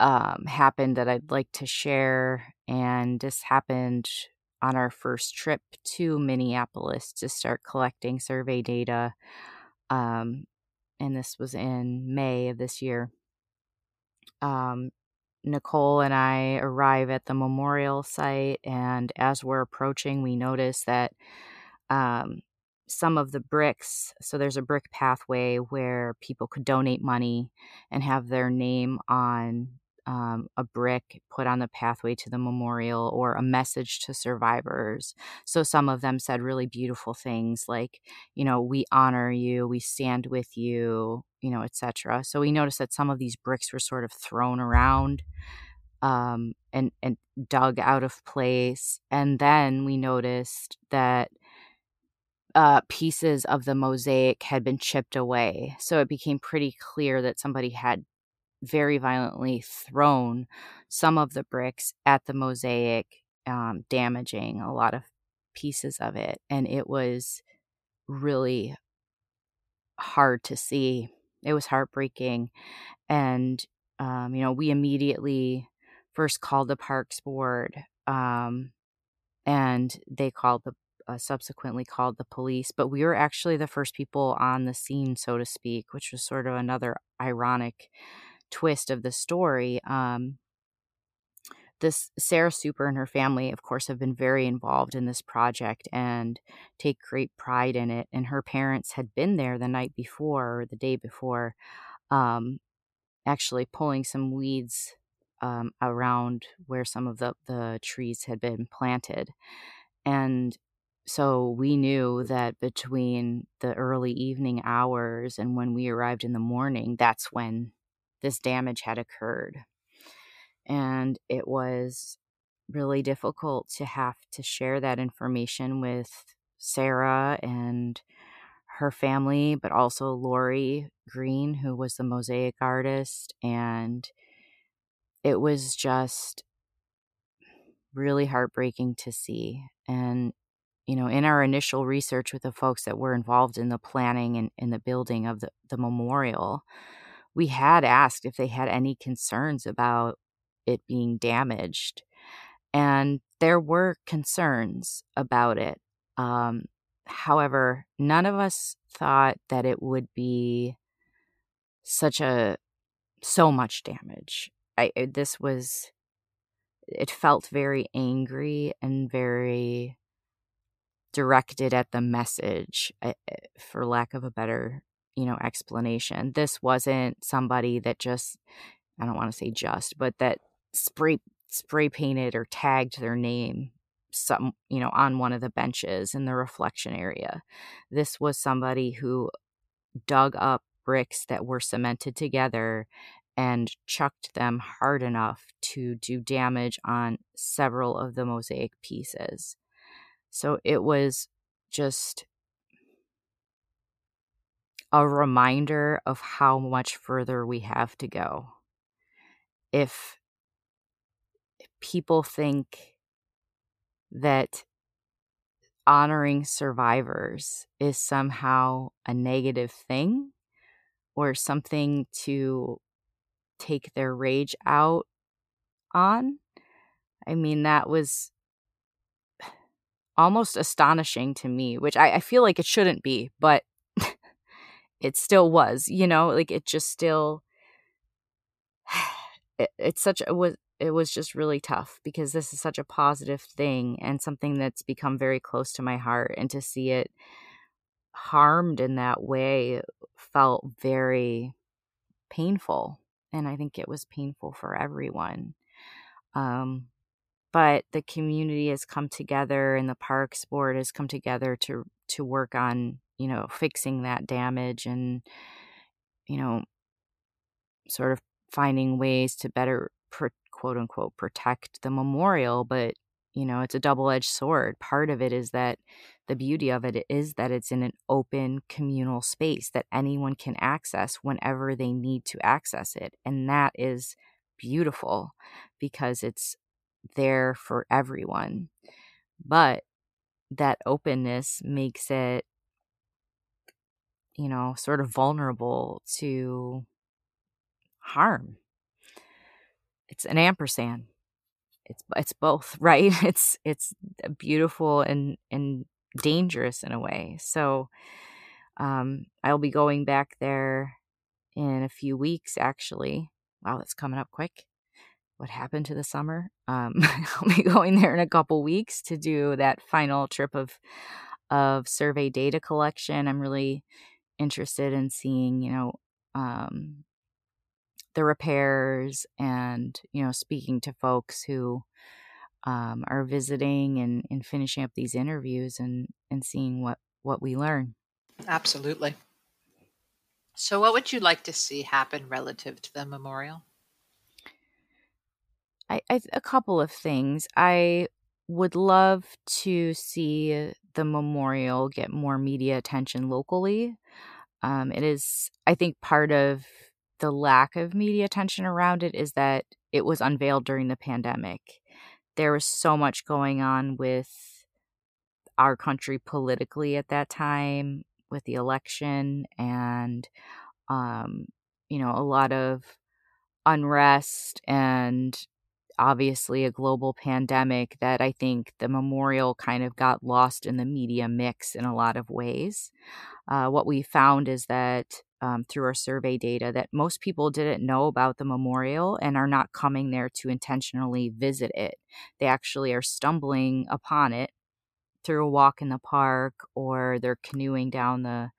um, happened that i'd like to share and this happened on our first trip to Minneapolis to start collecting survey data. Um, and this was in May of this year. Um, Nicole and I arrive at the memorial site, and as we're approaching, we notice that um, some of the bricks so there's a brick pathway where people could donate money and have their name on um, a brick put on the pathway to the memorial or a message to survivors. So some of them said really beautiful things like, you know, we honor you, we stand with you, you know, etc. So we noticed that some of these bricks were sort of thrown around um, and and dug out of place, and then we noticed that. Uh, pieces of the mosaic had been chipped away. So it became pretty clear that somebody had very violently thrown some of the bricks at the mosaic, um, damaging a lot of pieces of it. And it was really hard to see. It was heartbreaking. And, um, you know, we immediately first called the Parks Board um, and they called the uh, subsequently called the police, but we were actually the first people on the scene, so to speak, which was sort of another ironic twist of the story, um, this Sarah Super and her family, of course, have been very involved in this project and take great pride in it. And her parents had been there the night before or the day before, um, actually pulling some weeds um, around where some of the, the trees had been planted. And so we knew that between the early evening hours and when we arrived in the morning, that's when this damage had occurred. And it was really difficult to have to share that information with Sarah and her family, but also Lori Green, who was the mosaic artist. And it was just really heartbreaking to see. And, you know, in our initial research with the folks that were involved in the planning and in the building of the, the memorial, we had asked if they had any concerns about it being damaged. And there were concerns about it. Um, however, none of us thought that it would be such a so much damage. I this was it felt very angry and very directed at the message eh, eh, for lack of a better you know explanation. This wasn't somebody that just i don't want to say just but that spray spray painted or tagged their name some you know on one of the benches in the reflection area. This was somebody who dug up bricks that were cemented together and chucked them hard enough to do damage on several of the mosaic pieces. So it was just a reminder of how much further we have to go. If people think that honoring survivors is somehow a negative thing or something to take their rage out on, I mean, that was almost astonishing to me, which I, I feel like it shouldn't be, but it still was, you know, like it just still (sighs) it, it's such a was it was just really tough because this is such a positive thing and something that's become very close to my heart and to see it harmed in that way felt very painful. And I think it was painful for everyone. Um, but the community has come together and the parks board has come together to to work on you know fixing that damage and you know sort of finding ways to better quote unquote protect the memorial but you know it's a double-edged sword. Part of it is that the beauty of it is that it's in an open communal space that anyone can access whenever they need to access it and that is beautiful because it's there for everyone. But that openness makes it you know sort of vulnerable to harm. It's an ampersand. It's it's both (laughs) right? It's it's beautiful and and dangerous in a way. So um i'll be going back there in a few weeks actually. Wow that's coming up quick. What happened to the summer? Um (laughs) i'll be going there in a couple weeks to do that final trip of of survey data collection. I'm really interested in seeing you know um the repairs and you know speaking to folks who um, are visiting and, and finishing up these interviews and and seeing what what we learn. Absolutely. So what would you like to see happen relative to the memorial? I, I a couple of things. I would love to see the memorial get more media attention locally um, it is i think part of the lack of media attention around it is that it was unveiled during the pandemic. There was so much going on with our country politically at that time with the election and um, you know a lot of unrest and obviously a global pandemic that I think the memorial kind of got lost in the media mix in a lot of ways. Uh, what we found is that um, through our survey data that most people didn't know about the memorial and are not coming there to intentionally visit it. They actually are stumbling upon it through a walk in the park or they're canoeing down the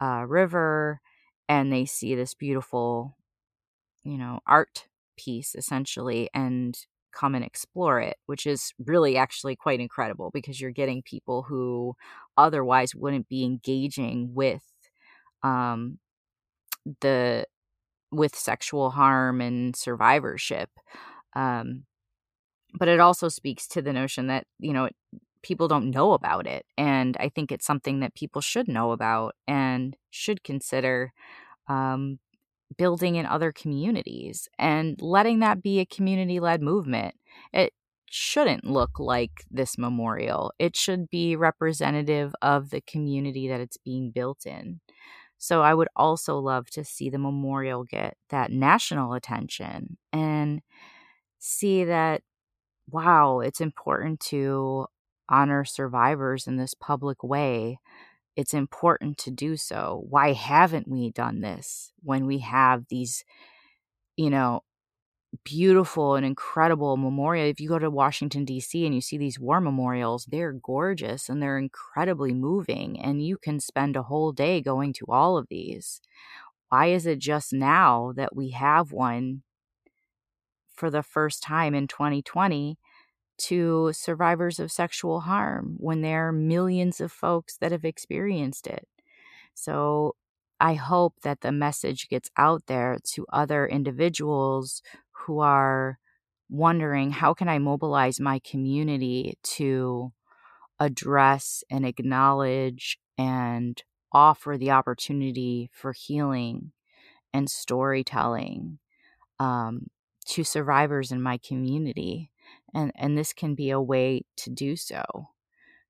uh, river and they see this beautiful, you know, art piece essentially and come and explore it, which is really actually quite incredible because you're getting people who otherwise wouldn't be engaging with um, the with sexual harm and survivorship um, but it also speaks to the notion that you know it, people don't know about it and i think it's something that people should know about and should consider um, building in other communities and letting that be a community led movement it shouldn't look like this memorial it should be representative of the community that it's being built in so I would also love to see the memorial get that national attention and see that, wow, it's important to honor survivors in this public way. It's important to do so. Why haven't we done this when we have these, you know, beautiful and incredible memorial. If you go to Washington, D.C., and you see these war memorials, they're gorgeous and they're incredibly moving. And you can spend a whole day going to all of these. Why is it just now that we have one for the first time in 2020 to survivors of sexual harm when there are millions of folks that have experienced it? So I hope that the message gets out there to other individuals who are wondering how can I mobilize my community to address and acknowledge and offer the opportunity for healing and storytelling um, to survivors in my community and and this can be a way to do so.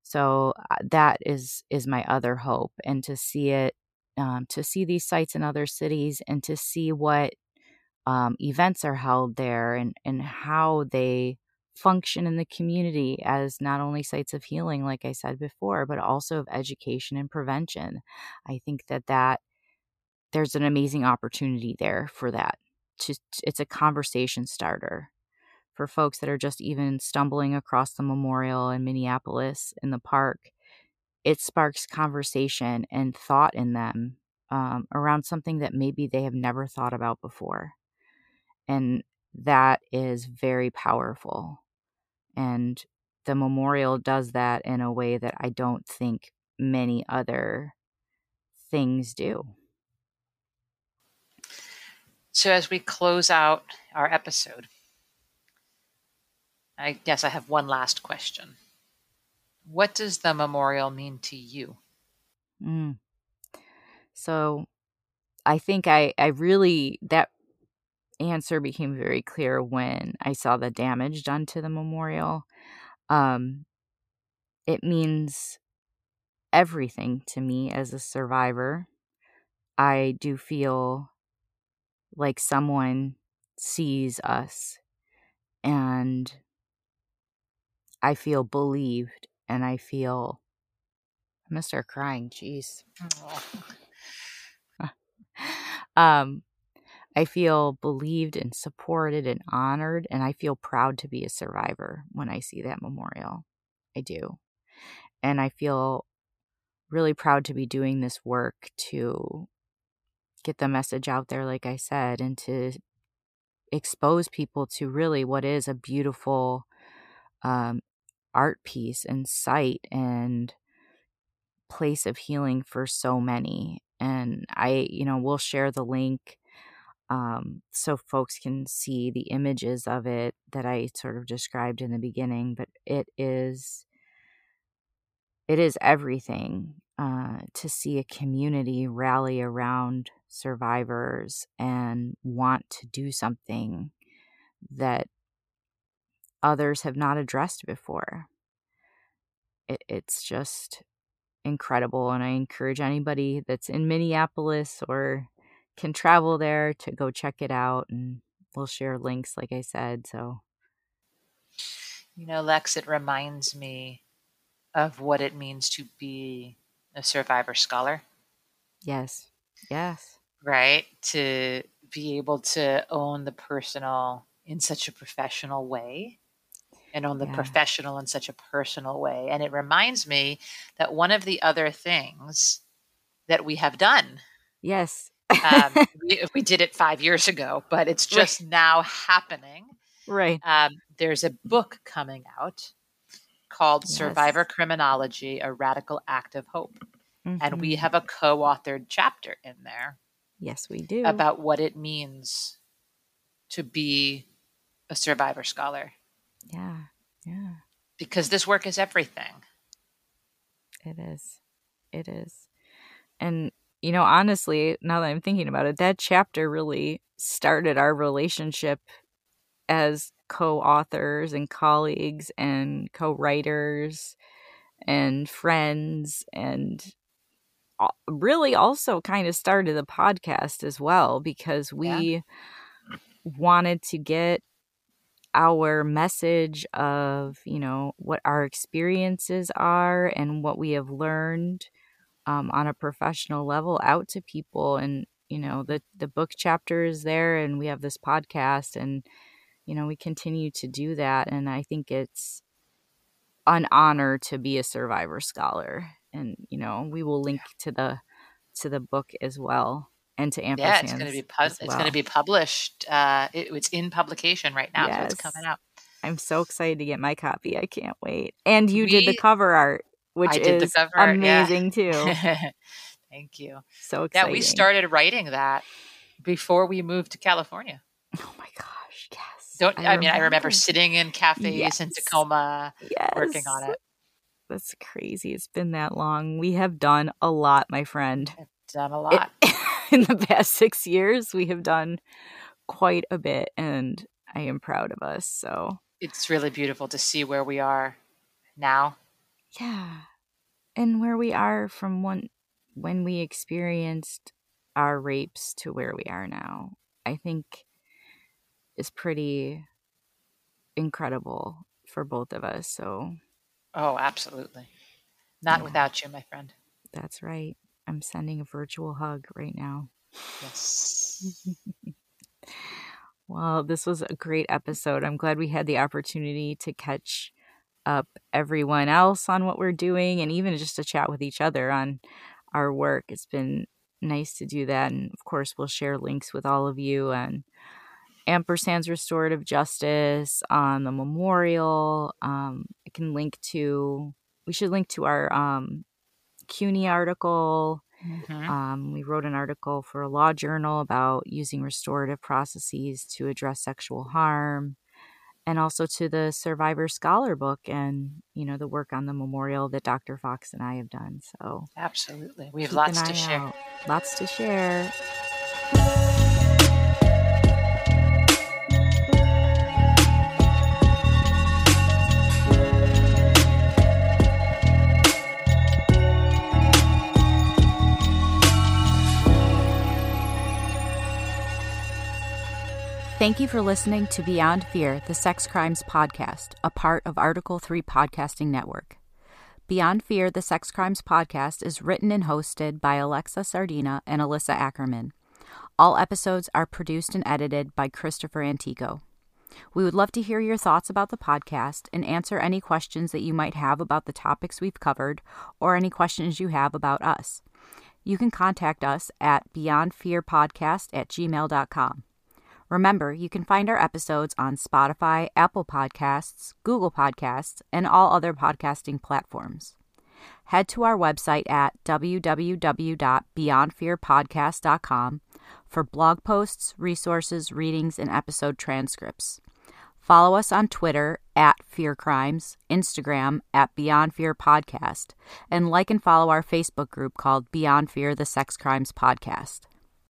So uh, that is is my other hope and to see it um, to see these sites in other cities and to see what um, events are held there and, and how they function in the community as not only sites of healing like i said before but also of education and prevention. I think that that there's an amazing opportunity there for that. To, it's a conversation starter for folks that are just even stumbling across the memorial in minneapolis in the park it sparks conversation and thought in them um, around something that maybe they have never thought about before. And that is very powerful. And the memorial does that in a way that I don't think many other things do. So, as we close out our episode, I guess I have one last question. What does the memorial mean to you? Mm. So, I think I, I really, that answer became very clear when I saw the damage done to the memorial. Um, it means everything to me as a survivor. I do feel like someone sees us and I feel believed and I feel I'm gonna start crying, jeez. (sighs) um I feel believed and supported and honored and I feel proud to be a survivor when I see that memorial. I do. And I feel really proud to be doing this work to get the message out there, like I said, and to expose people to really what is a beautiful um, art piece and site and place of healing for so many. And I, you know, we'll share the link um, so folks can see the images of it that I sort of described in the beginning. But it is it is everything uh, to see a community rally around survivors and want to do something that others have not addressed before. It, it's just incredible. And I encourage anybody that's in Minneapolis or can travel there to go check it out. And we'll share links, like I said. So, you know, Lex, it reminds me of what it means to be a survivor scholar. Yes. Yes. Right? To be able to own the personal in such a professional way and on the yeah. professional in such a personal way. And it reminds me that one of the other things that we have done. Yes. um, (laughs) we, we, did it five years ago, but it's just right. now happening. Right. Um, there's a book coming out called yes. Survivor Criminology A Radical Act of Hope. Mm-hmm. And we mm-hmm. have a co authored chapter in there. Yes, we do. About what it means to be a survivor scholar. Yeah. Yeah. Because this work is everything. It is. It is. And, you know, honestly, now that I'm thinking about it, that chapter really started our relationship as co-authors and colleagues and co-writers and friends and really also kind of started the podcast as well because we yeah. wanted to get our message of you know what our experiences are and what we have learned um, on a professional level out to people and you know the the book chapter is there and we have this podcast and you know, we continue to do that. And I think it's an honor to be a survivor scholar. And, you know, we will link to the to the book as well and to ampersand. Yeah, it's going to be pu- well. it's going to be published. Uh, it, it's in publication right now, yes. so it's coming out. I'm so excited to get my copy. I can't wait. And you we, did the cover art, which I is amazing yeah. too. (laughs) Thank you. So exciting. Yeah, we started writing that before we moved to California. Oh my god. Don't I, I mean I remember sitting in cafes yes. in Tacoma yes. working on it. That's crazy. It's been that long. We have done a lot, my friend. I've done a lot. It, (laughs) in the past 6 years, we have done quite a bit and I am proud of us. So it's really beautiful to see where we are now. Yeah. And where we are from one when we experienced our rapes to where we are now. I think is pretty incredible for both of us. So, oh, absolutely. Not yeah. without you, my friend. That's right. I'm sending a virtual hug right now. Yes. (laughs) well, this was a great episode. I'm glad we had the opportunity to catch up everyone else on what we're doing and even just to chat with each other on our work. It's been nice to do that. And of course, we'll share links with all of you and ampersand's restorative justice on the memorial. Um, I can link to, we should link to our um, CUNY article. Mm-hmm. Um, we wrote an article for a law journal about using restorative processes to address sexual harm and also to the survivor scholar book and you know the work on the memorial that dr fox and i have done so absolutely we have lots to share out. lots to share Thank you for listening to Beyond Fear, the Sex Crimes Podcast, a part of Article 3 Podcasting Network. Beyond Fear, the Sex Crimes Podcast is written and hosted by Alexa Sardina and Alissa Ackerman. All episodes are produced and edited by Christopher Antico. We would love to hear your thoughts about the podcast and answer any questions that you might have about the topics we've covered or any questions you have about us. You can contact us at beyondfearpodcast at gmail.com. Remember, you can find our episodes on Spotify, Apple Podcasts, Google Podcasts, and all other podcasting platforms. Head to our website at www.beyondfearpodcast.com for blog posts, resources, readings, and episode transcripts. Follow us on Twitter at Fear Crimes, Instagram at Beyond Fear Podcast, and like and follow our Facebook group called Beyond Fear the Sex Crimes Podcast.